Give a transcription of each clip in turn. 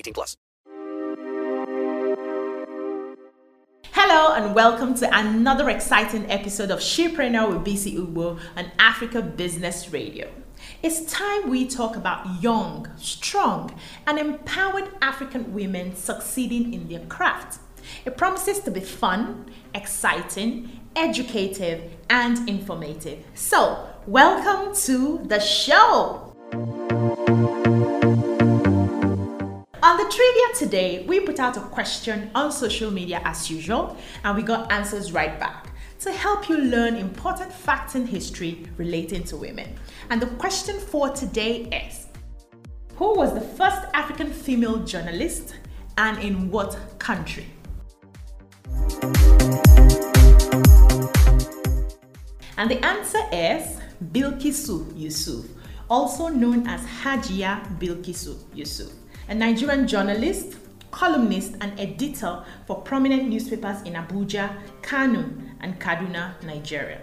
18 plus. Hello and welcome to another exciting episode of Shepreneur with BC Ugbo on Africa Business Radio. It's time we talk about young, strong, and empowered African women succeeding in their craft. It promises to be fun, exciting, educative, and informative. So, welcome to the show. On the trivia today, we put out a question on social media as usual, and we got answers right back to help you learn important facts in history relating to women. And the question for today is Who was the first African female journalist and in what country? And the answer is Bilkisu Yusuf, also known as Hajia Bilkisu Yusuf, a Nigerian journalist, columnist, and editor for prominent newspapers in Abuja, Kano, and Kaduna, Nigeria.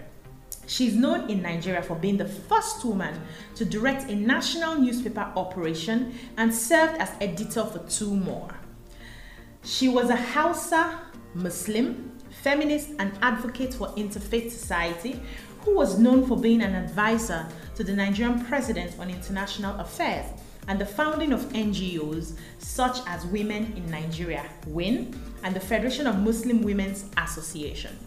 She's known in Nigeria for being the first woman to direct a national newspaper operation and served as editor for two more. She was a Hausa Muslim, feminist, and advocate for interfaith society who was known for being an advisor to the Nigerian president on international affairs and the founding of NGOs such as Women in Nigeria, WIN, and the Federation of Muslim Women's Association.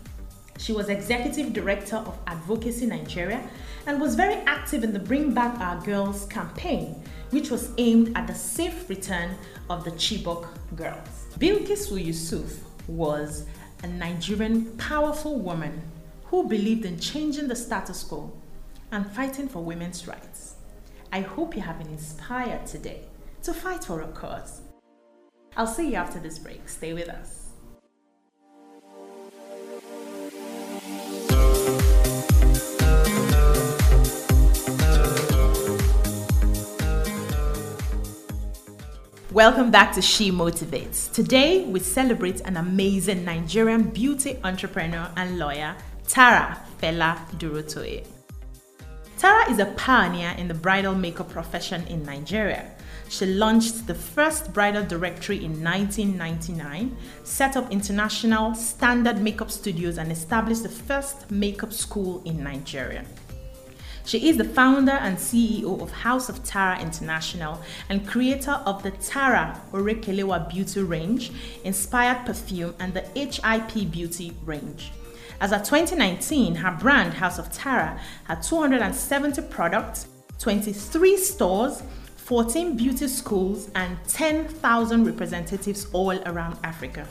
She was executive director of Advocacy Nigeria and was very active in the Bring Back Our Girls campaign, which was aimed at the safe return of the Chibok girls. Bilkisu Yusuf was a Nigerian powerful woman who believed in changing the status quo and fighting for women's rights. I hope you have been inspired today to fight for a cause. I'll see you after this break. Stay with us. Welcome back to She Motivates. Today we celebrate an amazing Nigerian beauty entrepreneur and lawyer, Tara Fela Durotoye. Tara is a pioneer in the bridal makeup profession in Nigeria. She launched the first bridal directory in 1999, set up international standard makeup studios, and established the first makeup school in Nigeria. She is the founder and CEO of House of Tara International and creator of the Tara Orekelewa Beauty Range, Inspired Perfume, and the HIP Beauty Range. As of 2019, her brand, House of Tara, had 270 products, 23 stores, 14 beauty schools, and 10,000 representatives all around Africa.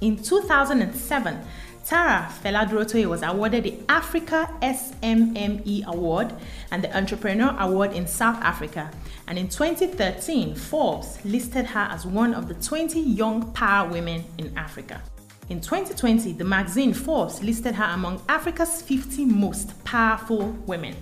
In 2007, Tara Fela was awarded the Africa SMME Award and the Entrepreneur Award in South Africa. And in 2013, Forbes listed her as one of the 20 young power women in Africa. In 2020, the magazine Forbes listed her among Africa's 50 most powerful women.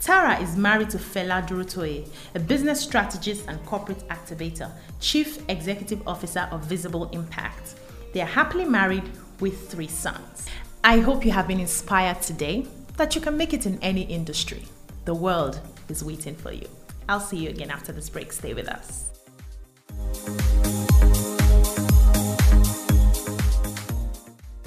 Tara is married to Fela Durotoye, a business strategist and corporate activator, chief executive officer of Visible Impact. They are happily married with three sons. I hope you have been inspired today that you can make it in any industry. The world is waiting for you. I'll see you again after this break. Stay with us.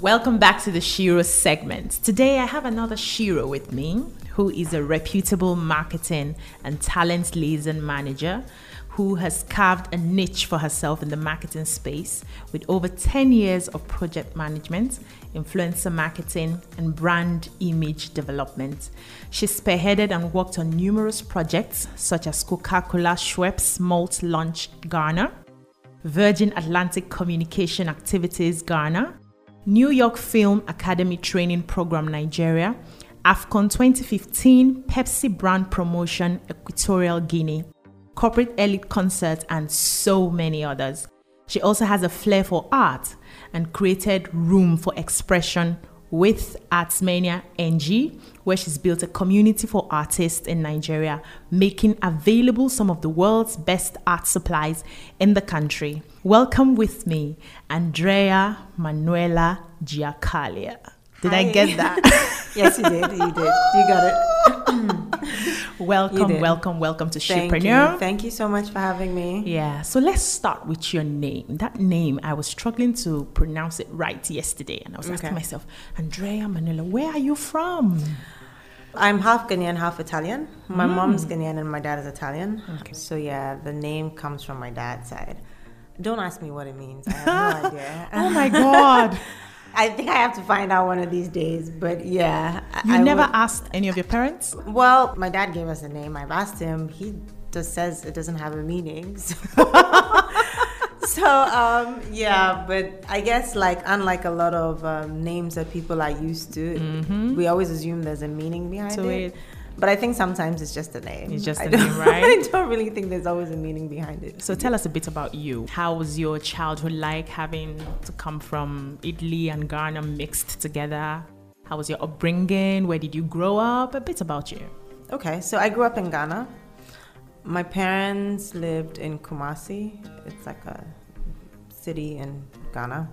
Welcome back to the Shero segment. Today I have another Shero with me who is a reputable marketing and talent liaison manager who has carved a niche for herself in the marketing space with over 10 years of project management, influencer marketing, and brand image development. She spearheaded and worked on numerous projects such as Coca Cola Schweppes Malt Launch Ghana, Virgin Atlantic Communication Activities Ghana, New York Film Academy Training Program Nigeria, AFCON 2015 Pepsi Brand Promotion Equatorial Guinea, Corporate Elite Concert, and so many others. She also has a flair for art and created room for expression with Artsmania NG, where she's built a community for artists in Nigeria, making available some of the world's best art supplies in the country. Welcome with me, Andrea Manuela Giacalia. Did I get that? yes, you did. You did. You got it. welcome, welcome, welcome to Thank Shepreneur. you. Thank you so much for having me. Yeah, so let's start with your name. That name, I was struggling to pronounce it right yesterday, and I was asking myself, Andrea Manila, where are you from? I'm half Ghanaian, half Italian. My hmm. mom's Ghanaian and my dad is Italian. Okay. So yeah, the name comes from my dad's side. Don't ask me what it means. I have no idea. Oh my God. I think I have to find out one of these days. But yeah, You I never would- asked any of your parents? Well, my dad gave us a name. I've asked him. He just says it doesn't have a meaning. So, so, um, yeah, but I guess like unlike a lot of um, names that people are used to, we always assume there's a meaning behind Mm-hmm. To it. it. But I think sometimes it's just a name. It's just a name, right? I don't really think there's always a meaning behind it. So tell us a bit about you. How was your childhood like having to come from Italy and Ghana mixed together? How was your upbringing? Where did you grow up? A bit about you. Okay, so I grew up in Ghana. My parents lived in Kumasi. It's like a city in Ghana.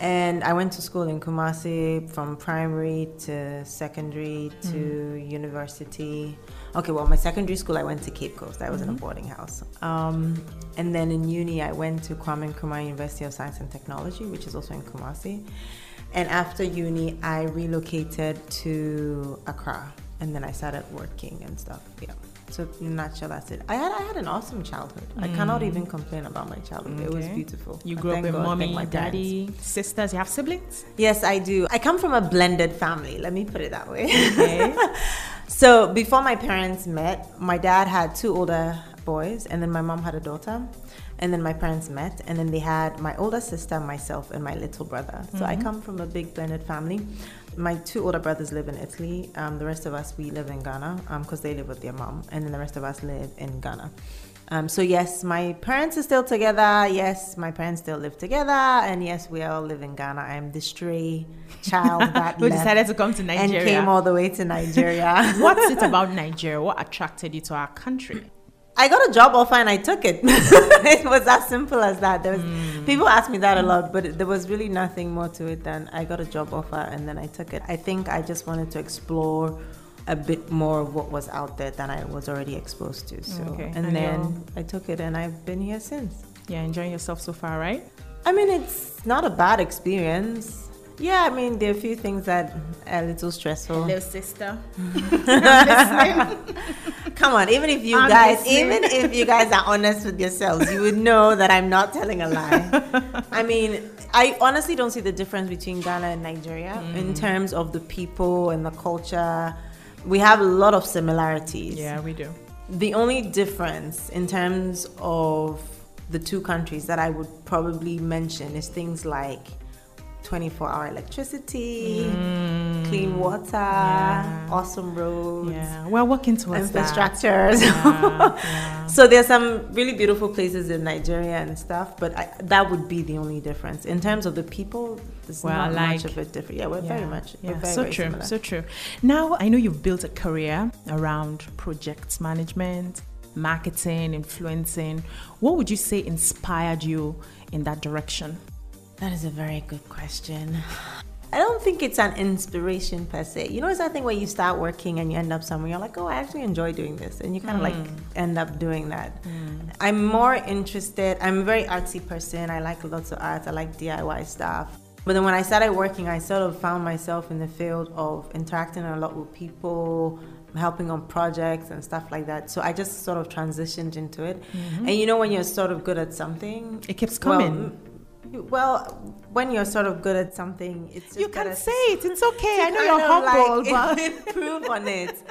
And I went to school in Kumasi from primary to secondary to university. Okay, well, my secondary school, I went to Cape Coast. I was in a boarding house. Um, and then in uni, I went to Kwame Nkrumah University of Science and Technology, which is also in Kumasi. And after uni, I relocated to Accra, and then I started working and stuff. Yeah. So in nutshell, that's it. I had I had an awesome childhood. I cannot even complain about my childhood. It was beautiful. You grew up with God, mommy, my parents. daddy, sisters. You have siblings? Yes, I do. I come from a blended family. Let me put it that way. Okay. so before my parents met, my dad had two older boys, and then my mom had a daughter. And then my parents met, and then they had my older sister, myself, and my little brother. So I come from a big blended family. My two older brothers live in Italy. Um, the rest of us, we live in Ghana because they live with their mom, and then the rest of us live in Ghana. Um, so yes, my parents are still together. Yes, my parents still live together, and yes, we all live in Ghana. I'm the stray child that Who decided to come to Nigeria? and came all the way to Nigeria. What's it about Nigeria? What attracted you to our country? I got a job offer and I took it. it was as simple as that. There was hmm. people ask me that a lot, but there was really nothing more to it than I got a job offer and then I took it. I think I just wanted to explore a bit more of what was out there than I was already exposed to. So Okay. and then I took it and I've been here since. Yeah, enjoying yourself so far, right? I mean, it's not a bad experience. Yeah, I mean, there are a few things that are a little stressful. Little sister. Come on, even if you I'm guys, listening. even if you guys are honest with yourselves, you would know that I'm not telling a lie. I mean, I honestly don't see the difference between Ghana and Nigeria Mm. in terms of the people and the culture. We have a lot of similarities. Yeah, we do. The only difference in terms of the two countries that I would probably mention is things like 24 hour electricity, clean water, Mm. Yeah. awesome roads Yeah, we're working towards that. infrastructures. Yeah, yeah. so there's some really beautiful places in Nigeria and stuff, but I, that would be the only difference in terms of the people. There's Well, not like- much of a difference. Yeah, we're very much. Yeah, very, so very true, similar. so true. Now I know you've built a career around project management, marketing, influencing. What would you say inspired you in that direction? That is a very good question. I don't think it's an inspiration per se. You know, it's that thing where you start working and you end up somewhere, you're like, oh, I actually enjoy doing this. And you kind of like mm. end up doing that. Mm. I'm more interested, I'm a very artsy person. I like lots of art, I like DIY stuff. But then when I started working, I sort of found myself in the field of interacting a lot with people, helping on projects and stuff like that. So I just sort of transitioned into it. Mm-hmm. And you know, when you're sort of good at something, It keeps coming. m- Well, when you're sort of good at something, it's you can say it. It's okay. I know you're humble, like, but improve on it.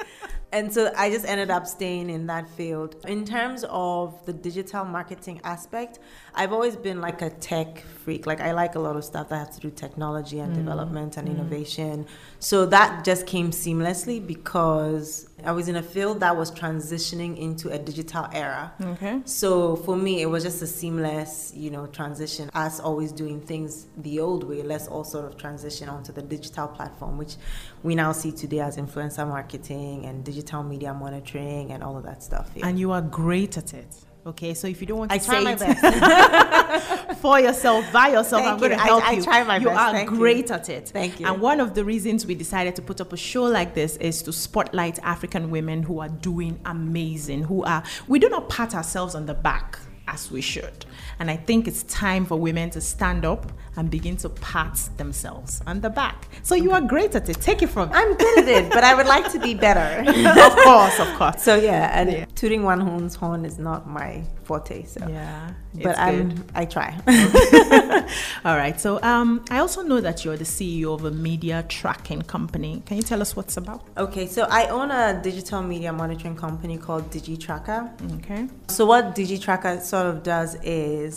And so I just ended up staying in that field. In terms of the digital marketing aspect, I've always been like a tech freak. Like I like a lot of stuff that has to do with technology Mm. and development and innovation. So that just came seamlessly because I was in a field that was transitioning into a digital era. okay. So for me, it was just a seamless, you know, transition. Us always doing things the old way, let's all sort of transition onto the digital platform, which we now see today as influencer marketing and digital media monitoring and all of that stuff. Yeah. And you are great at it. Okay, so if you don't want to I try say my best. for yourself, by yourself, Thank I'm going to you. I- help I you. try my you best. are Thank you. great at it. Thank you. And one of the reasons we decided to put up a show like this is to spotlight African women who are doing amazing, who are, we do not pat ourselves on the back as we should. And I think it's time for women to stand up and begin to pat themselves on the back. So you are great at it. Take it from me. I'm good at it, but I would like to be better. of course, of course. so yeah, and Yeah. tooting one horn's horn is not my forte. So, Yeah, but I'm. I try. All right. So um, I also know that you're the CEO of a media tracking company. Can you tell us what's about? okay, so I own a digital media monitoring company called DigiTracker. Okay. So what DigiTracker sort of does is,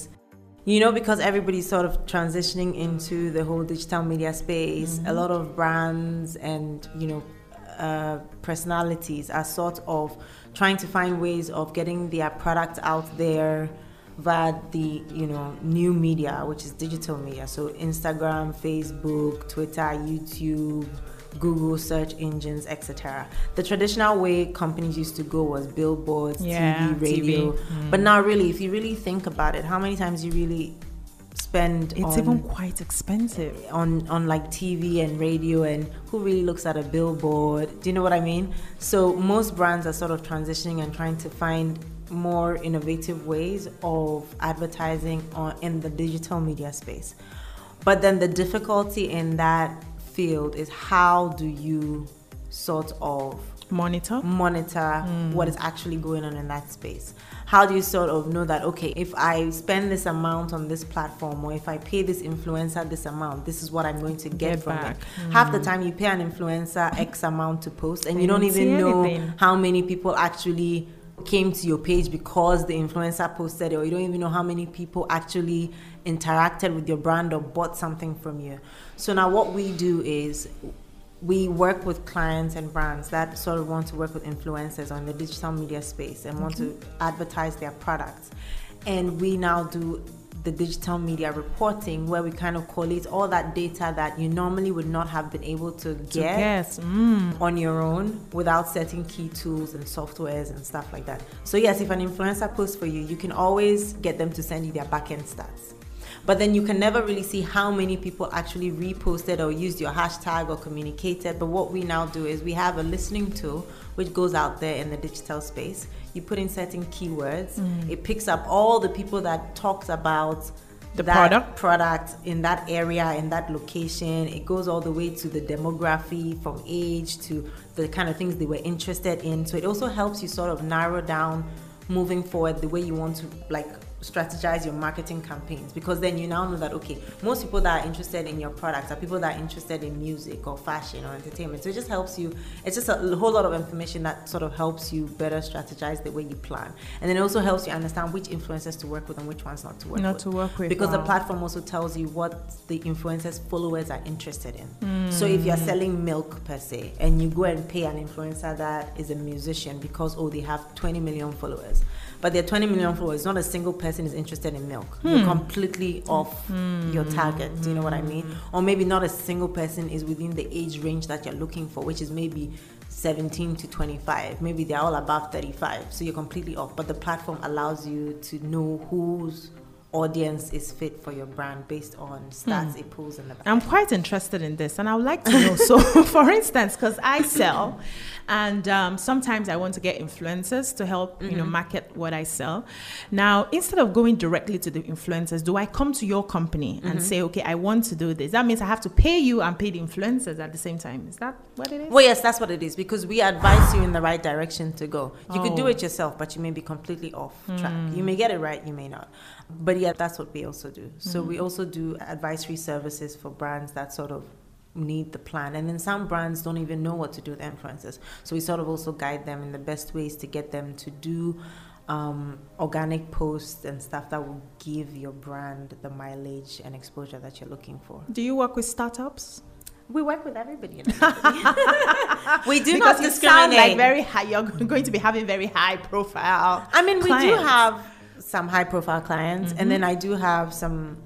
you know, because everybody's sort of transitioning into the whole digital media space, a lot of brands and you know, uh, personalities are sort of trying to find ways of getting their product out there via the you know new media, which is digital media. So Instagram, Facebook, Twitter, YouTube. Google search engines, etc. The traditional way companies used to go was billboards, Yeah, TV, radio. TV. But now, really, if you really think about it, how many times you really spend It's on, even quite expensive. on on like TV and radio, and who really looks at a billboard? Do you know what I mean? So most brands are sort of transitioning and trying to find more innovative ways of advertising on in the digital media space. But then the difficulty in that field is how do you sort of Monitor. monitor hmm. what is actually going on in that space? How do you sort of know that, okay, if I spend this amount on this platform or if I pay this influencer this amount, this is what I'm going to get, Get from back. it? Half the hmm. time you pay an influencer X amount to post and you don't even know anything. how many people actually came to your page because the influencer posted it or you don't even know how many people actually interacted with your brand or bought something from you. So now what we do is we work with clients and brands that sort of want to work with influencers on the digital media space and want to advertise their products. And we now do the digital media reporting where we kind of collate all that data that you normally would not have been able to get Yes. Mm. on your own without setting key tools and softwares and stuff like that. So yes, if an influencer posts for you, you can always get them to send you their backend stats. But then you can never really see how many people actually reposted or used your hashtag or communicated. But what we now do is we have a listening tool which goes out there in the digital space. You put in certain keywords, mm. it picks up all the people that talks about The product? product in that area in that location it goes all the way to the demography from age to the kind of things they were interested in so it also helps you sort of narrow down moving forward the way you want to like strategize your marketing campaigns because then you now know that okay most people that are interested in your products are people that are interested in music or fashion or entertainment. So it just helps you it's just a whole lot of information that sort of helps you better strategize the way you plan. And then it also helps you understand which influencers to work with and which ones not to work Not with. to work with, because the platform also tells you what the influencers followers are interested in. Hmm. So if you're selling milk per se and you go and pay an influencer that is a musician because oh they have 20 million followers but their 20 million followers not a single person is interested in milk. You're hmm. completely off your target. Do you know what i mean? Hmm. Or maybe not a single person is within the age range that you're looking for which is maybe 17 to 25 maybe they're all above 35 so you're completely off. But the platform allows you to know who's audience is fit for your brand based on stats hmm. it pulls in the back. I'm quite interested in this, and I would like to know. so, for instance, because I sell, and um, sometimes I want to get influencers to help you know mm-hmm. market what I sell. Now, instead of going directly to the influencers, do I come to your company and mm-hmm. say, okay, I want to do this? That means I have to pay you and pay the influencers at the same time. Is that what it is? Well, yes, that's what it is because we advise you in the right direction to go. You could do Oh. it yourself, but you may be completely off track. You hmm. may get it right, you may not. But yeah, that's what we also do. So we also do advisory services for brands that sort of need the plan. And then some brands don't even know what to do with influencers. So we sort of also guide them in the best ways to get them to do um, organic posts and stuff that will give your brand the mileage and exposure that you're looking for. Do you work with startups? We work with everybody. we do because not you sound discriminate. like very high. You're going to be having very high profile. I mean, we do have some high profile clients, and Mm-hmm. then I do have some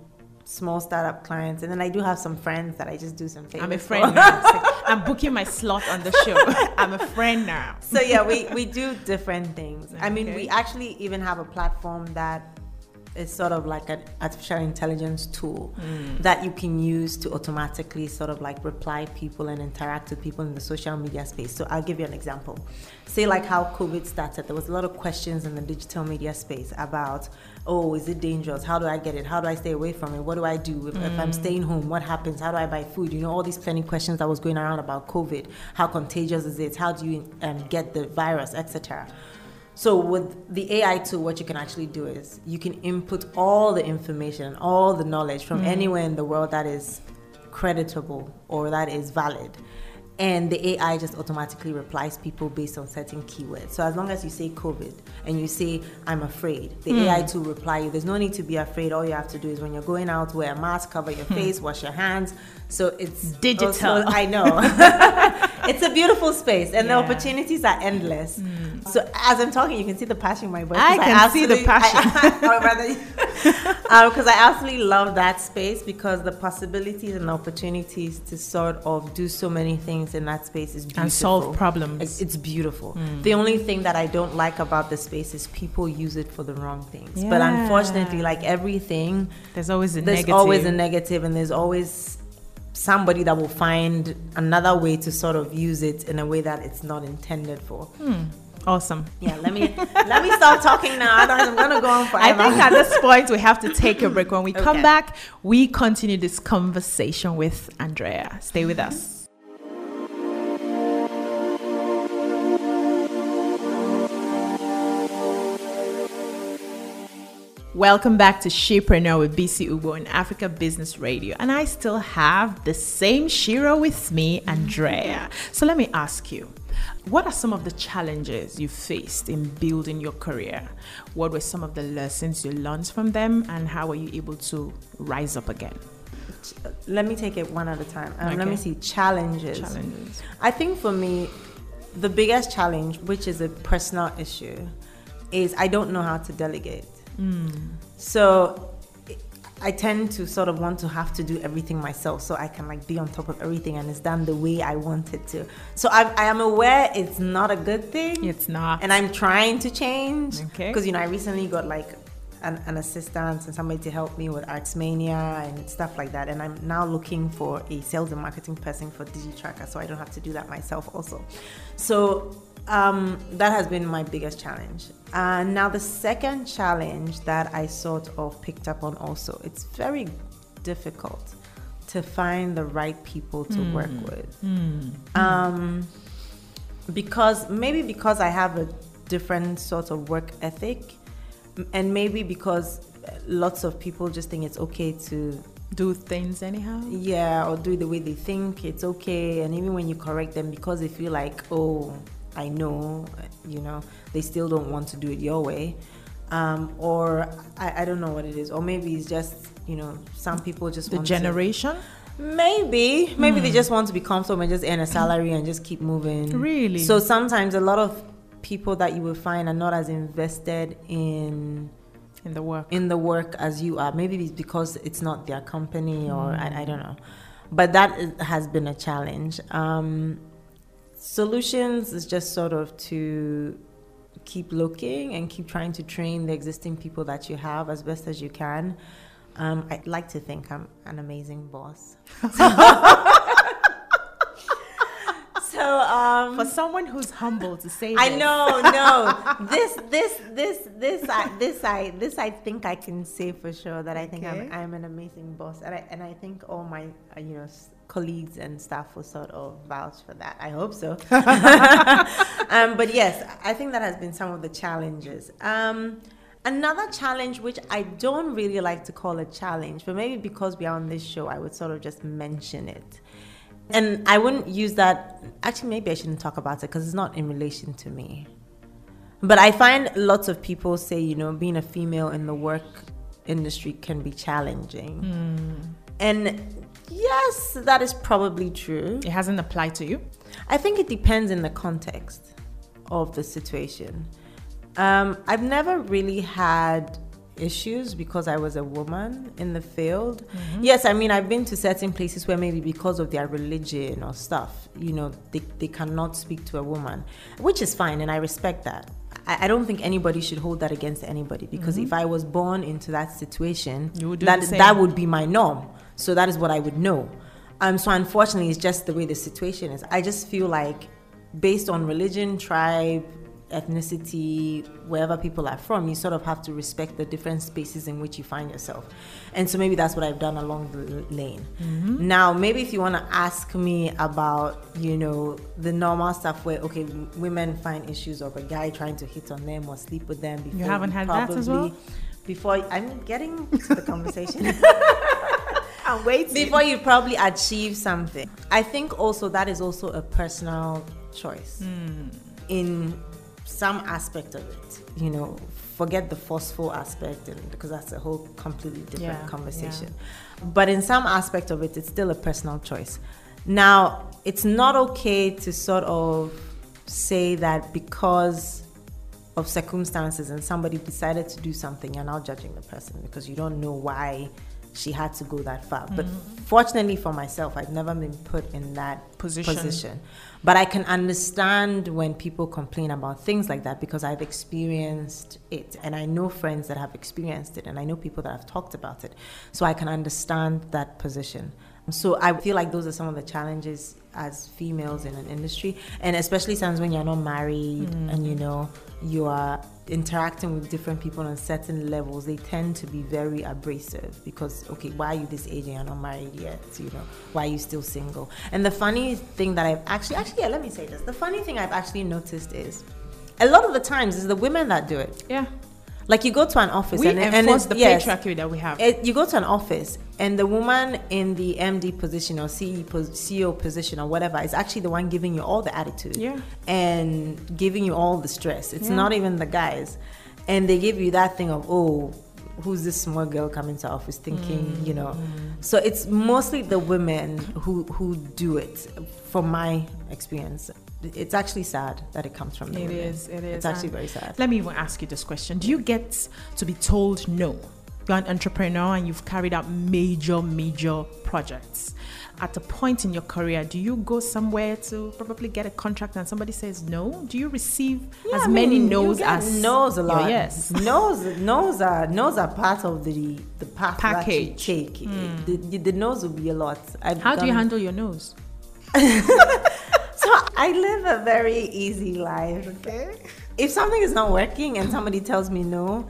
small startup clients, and then I do have some friends that I just do some favors. I'm a friend now. I'm booking my slot on the show. I'm a friend now. so yeah, we, we do different things. I mean, we actually even have a platform that is sort of like an artificial intelligence tool Hmm. that you can use to automatically sort of like reply people and interact with people in the social media space. So I'll give you an example. Say like how COVID started, there was a lot of questions in the digital media space about, oh, is it dangerous? How do I get it? How do I stay away from it? What do I do if, if Hmm. I'm staying home? What happens? How do I buy food? You know, all these plenty questions that was going around about COVID. How contagious is it? How do you um, get the virus, etc. So with the AI tool, what you can actually do is you can input all the information, and all the knowledge from mm-hmm. anywhere in the world that is creditable or that is valid. And the AI just automatically replies people based on certain keywords. So as long as you say COVID and you say I'm afraid, the hmm. AI tool reply you. There's no need to be afraid. All you have to do is when you're going out, wear a mask, cover your hmm. face, wash your hands. So it's Digital. also- I know. it's a beautiful space, and the opportunities are endless. Hmm. So as I'm talking, you can see the passion in my voice. I can see the passion. I, or rather, uh, because I absolutely love that space because the possibilities and opportunities to sort of do so many things in that space is beautiful And solve problems. It's, it's beautiful. Mm. The only thing that I don't like about the space is people use it for the wrong things. But unfortunately, like everything, There's always a negative there's negative. always a negative and there's always somebody that will find another way to sort of use it in a way that it's not intended for. Hmm. awesome. Yeah, let me let me stop talking now. Otherwise, I'm gonna go on for I forever. think at this point we have to take a break. When we come back, we continue this conversation with Andrea. Stay with us. Welcome back to Shepreneur with BC Ubo in Africa Business Radio. And I still have the same Shero with me, Andrea. So let me ask you, what are some of the challenges you faced in building your career? What were some of the lessons you learned from them and how were you able to rise up again? let me take it one at a time. Um, Let me see challenges. Challenges. I think for me, the biggest challenge, which is a personal issue, is I don't know how to delegate. So I tend to sort of want to have to do everything myself so I can like be on top of everything and it's done the way I want it to. So I, I am aware it's not a good thing. It's not. And I'm trying to change. Okay. Because, you know, I recently got like an, an assistant and somebody to help me with Artsmania and stuff like that. And I'm now looking for a sales and marketing person for DigiTracker so I don't have to do that myself also. So um, that has been my biggest challenge. Uh, now, the second challenge that I sort of picked up on also, it's very difficult to find the right people to work with. Um, because maybe because I have a different sort of work ethic, and maybe because lots of people just think it's okay to Do things anyhow? yeah or do it the way they think it's okay and even when you correct them because they feel like oh i know you know they still don't want to do it your way um, or I, I don't know what it is or maybe it's just you know some people just The want to- generation? Maybe, maybe they just want to be comfortable and just earn a salary and just keep moving. Really? So sometimes a lot of people that you will find are not as invested in In the work. in the work as you are. Maybe it's because it's not their company or I, I don't know. But that is, has been a challenge. Um, solutions is just sort of to keep looking and keep trying to train the existing people that you have as best as you can. Um, I'd like to think I'm an amazing boss. so um, For someone who's humble to say I this, know, no. This, this, this, this, I, this, I, this, I think I can say for sure that I think Okay. I'm, I'm an amazing boss, and I, and I think all my, uh, you know, colleagues and staff will sort of vouch for that. I hope so. um, but yes, I think that has been some of the challenges. Um, another challenge, which I don't really like to call a challenge, but maybe because we are on this show, I would sort of just mention it. And I wouldn't use that. Actually, maybe I shouldn't talk about it because it's not in relation to me. But I find lots of people say, you know, being a female in the work industry can be challenging. And yes, that is probably true. it hasn't applied to you. I think it depends in the context of the situation. Um, I've never really had issues because I was a woman in the field. Yes, I mean, I've been to certain places where maybe because of their religion or stuff, you know, they, they cannot speak to a woman, which is fine, and I respect that. I, I don't think anybody should hold that against anybody because if I was born into that situation, You would do that, that would be my norm. So that is what I would know. Um, so unfortunately, it's just the way the situation is. I just feel like, based on religion, tribe, ethnicity, wherever people are from, you sort of have to respect the different spaces in which you find yourself. And so maybe that's what I've done along the lane. Now, maybe if you want to ask me about, you know, the normal stuff where, okay, women find issues of a guy trying to hit on them or sleep with them before haven't had that as well? Before I'm getting to the conversation. I'm waiting. before you probably achieve something. I think also that is also a personal choice hmm. in some aspect of it. You know, forget the forceful aspect, and because that's a whole completely different Yeah, conversation. But in some aspect of it, it's still a personal choice. Now, it's not okay to sort of say that because of circumstances and somebody decided to do something, you're now judging the person because you don't know why she had to go that far. But fortunately for myself, I've never been put in that Position. position. But I can understand when people complain about things like that because I've experienced it and I know friends that have experienced it and I know people that have talked about it. So I can understand that position. So I feel like those are some of the challenges as females in an industry, and especially times when you're not married and you mm-hmm. know you are interacting with different people on certain levels. They tend to be very abrasive because okay, why are you this age and you're not married yet? You know, why are you still single? And the funny thing that I've actually, actually, yeah, let me say this. The funny thing I've actually noticed is a lot of the times is the women that do it. yeah, Like you go to an office we and, and enforce it- the yes, patriarchy that we have. it, you go to an office and the woman in the MD position or CEO position or whatever is actually the one giving you all the attitude Yeah. and giving you all the stress. It's Yeah. not even the guys. And they give you that thing of, oh, who's this small girl coming to office thinking, you know. Mm. So it's mostly the women who, who do it, from my experience. It's actually sad that it comes from the It women. is, it is. It's actually And very sad. Let me even ask you this question. Do you get to be told no? You're an entrepreneur and you've carried out major, major projects. At a point in your career, do you go somewhere to probably get a contract and somebody says no? Do you receive Yeah, as I many mean, you no's as knows a lot. yes? knows knows are knows are part of the the path Package. that you take. Hmm. The, the, the knows will be a lot. I've How do you handle your nose? I live a very easy life. Okay. If something is not working and somebody tells me no,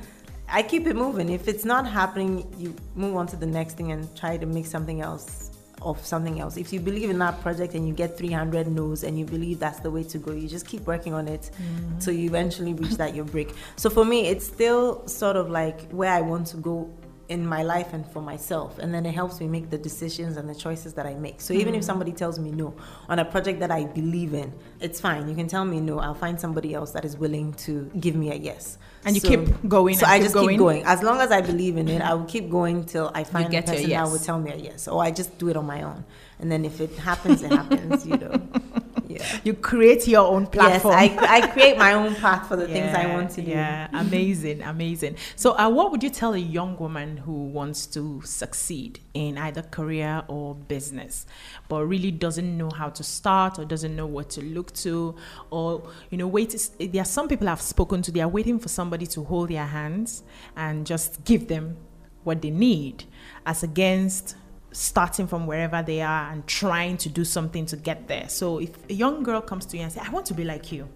I keep it moving. If it's not happening, you move on to the next thing and try to make something else of something else. If you believe in that project and you get 300 no's and you believe that's the way to go, you just keep working on it mm-hmm. till you eventually reach that your break. So for me, it's still sort of like where I want to go in my life and for myself and then it helps me make the decisions and the choices that I make. So even if mm-hmm. somebody tells me no on a project that I believe in, it's fine. You can tell me no. I'll find somebody else that is willing to give me a yes. And you keep going So I just going? keep going. As long as I believe in it, I will keep going till I find the your person that will tell me a yes. Or I just do it on my own. And then if it happens, it happens, you know. Yeah. Yeah. You create your own platform. Yes, I, I create my own path for the things I want to do. Yeah, amazing, amazing. So, uh, what would you tell a young woman who wants to succeed in either career or business, but really doesn't know how to start or doesn't know what to look to, or you know, wait? There are some people I've spoken to. They are waiting for somebody to hold their hands and just give them what they need, as against starting from wherever they are and trying to do something to get there. So if a young girl comes to you and says, "I want to be like you,"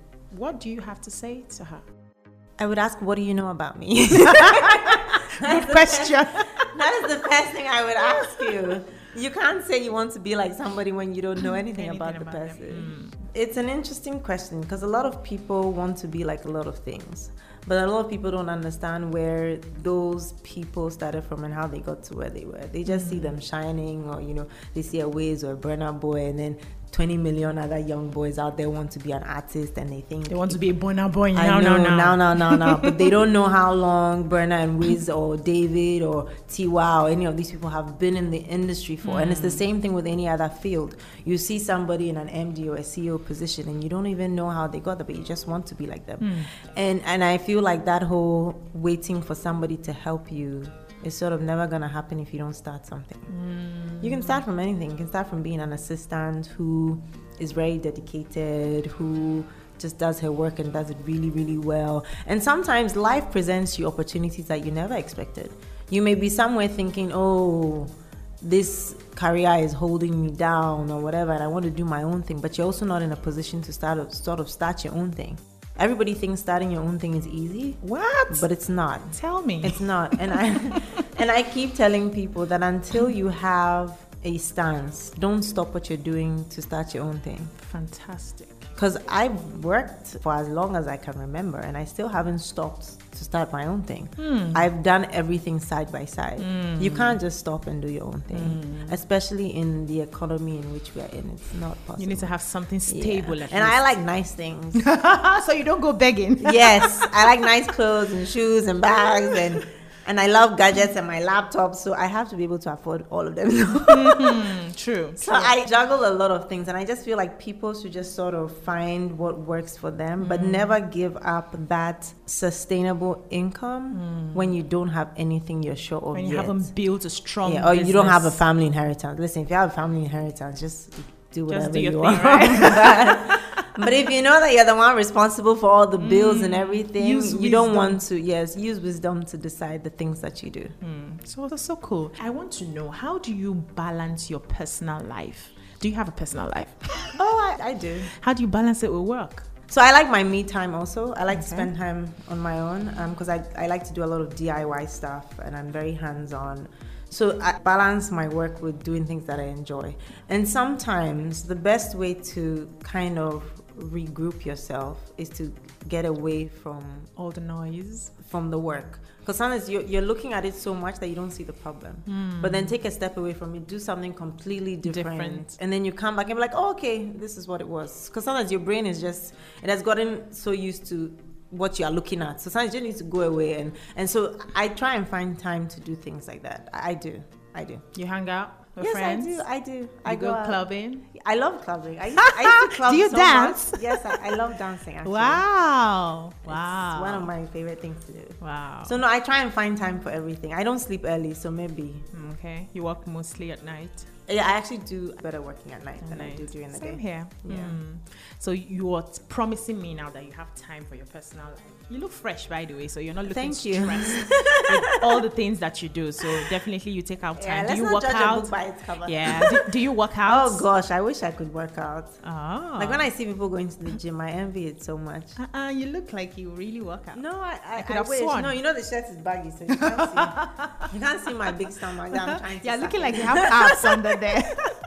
what do you have to say to her? I would ask, "What do you know about me?" Good question. that is the first thing I would ask you. You can't say you want to be like somebody when you don't know anything, Anything about the about them. person. Mm. It's an interesting question because a lot of people want to be like a lot of things, but a lot of people don't understand where those people started from and how they got to where they were. They just see mm. them shining, or you know, they see a Wiz or a Burna Boy, and then 20 million other young boys out there want to be an artist, and they think They want to be a Burna Boy. I know, no, no, now, now, now, now. but they don't know how long Burna and Wiz or David or Tiwa or any of these people have been in the industry for. And it's the mm. same thing with any other field. You see somebody in an MD or a CEO position and you don't even know how they got there, but you just want to be like them. Mm. And and I feel like that whole waiting for somebody to help you is sort of never gonna happen if you don't start something. Mm. You can start from anything. You can start from being an assistant who is very dedicated, who just does her work and does it really, really well. And sometimes life presents you opportunities that you never expected. You may be somewhere thinking, oh, this career is holding me down or whatever, and I want to do my own thing, but you're also not in a position to start sort of start your own thing. Everybody thinks starting your own thing is easy, What? but it's not. Tell me. It's not. And I and I keep telling people that until you have a stance, don't stop what you're doing to start your own thing. Fantastic. Because I've worked for as long as I can remember and I still haven't stopped to start my own thing. Hmm. I've done everything side by side. You hmm. can't just stop and do your own thing, hmm. especially in the economy in which we are in. It's not possible. You need to have something Yeah. stable. At And I like nice things. so you don't go begging. yes, I like nice clothes and shoes and bags and and I love gadgets and my laptop, so I have to be able to afford all of them. Mm-hmm. True. so I juggle a lot of things, and I just feel like people should just sort of find what works for them, but mm-hmm. never give up that sustainable income mm. when you don't have anything you're sure of When you yet. haven't built a strong yeah, or you don't have a family inheritance. Listen, if you have a family inheritance, just do whatever Just do your you thing, want. right? But if you know that you're the one responsible for all the bills and everything, Mm. You don't want to, yes, use wisdom to decide the things that you do. So that's so cool. I want to know how do you balance your personal life? Do you have a personal life? Oh, I, I do. How do you balance it with work? So I like my me time also. I like to spend time on my own because I, I like to do a lot of DIY stuff and I'm very hands on. So I balance my work with doing things that I enjoy. And sometimes the best way to kind of regroup yourself is to get away from All the noise. from the work. Because sometimes you're, you're looking at it so much that you don't see the problem. Hmm. But then take a step away from it, do something completely different, Different. and then you come back and be like, oh, okay, this is what it was. Because sometimes your brain is just, it has gotten so used to what you are looking at. So sometimes you need to go away. And, and so I try and find time to do things like that. I do. I do. You hang out with yes, friends. I do. I do. You I go, out. clubbing. I love clubbing. I used, I used to club Do you so dance? much. Yes, I, I love dancing. Actually. Wow. It's one of my favorite things to do. wow. So no, I try and find time for everything. I don't sleep early, so maybe. Mm, okay. You work mostly at night. Yeah, I actually do better working at night than I do during the Same day. here. Yeah. Mm. So you are promising me now that you have time for your personal life. You look fresh, by the way, so you're not looking Thank you. stressed with all the things that you do. So definitely you take out time. Yeah, do you work out? book by its cover. Yeah. do, do you work out? Oh gosh, I wish I could work out. Oh. Like when I see people going to the gym, I envy it so much. Uh-uh, you look like you really work out. No, I, I, could I have wish. sworn. No, you know the shirt is baggy, so you can't see. you can't see my big stomach. That I'm trying to Yeah, looking like you have abs under there.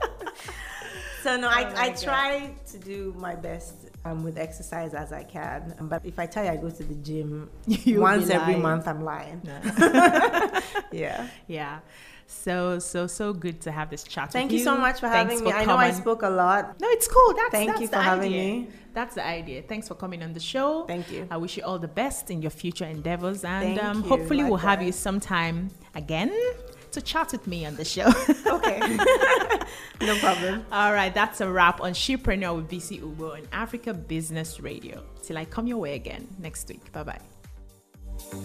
So no, Oh I, I God. try to do my best um, with exercise as I can. But if I tell you I go to the gym You'll once every month, I'm lying. yeah. yeah. So so so good to have this chat. Thank with you so much for Thanks having me. I know I spoke a lot. No, it's cool. That's Thank that's you the for having idea. me. That's the idea. Thanks for coming on the show. Thank you. I wish you all the best in your future endeavors, and um, you. hopefully we'll have you sometime again to chat with me on the show. Okay. no problem. All right, that's a wrap on Shepreneur with BC Ubo on Africa Business Radio. Till I come your way again next week. Bye bye.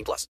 18 plus.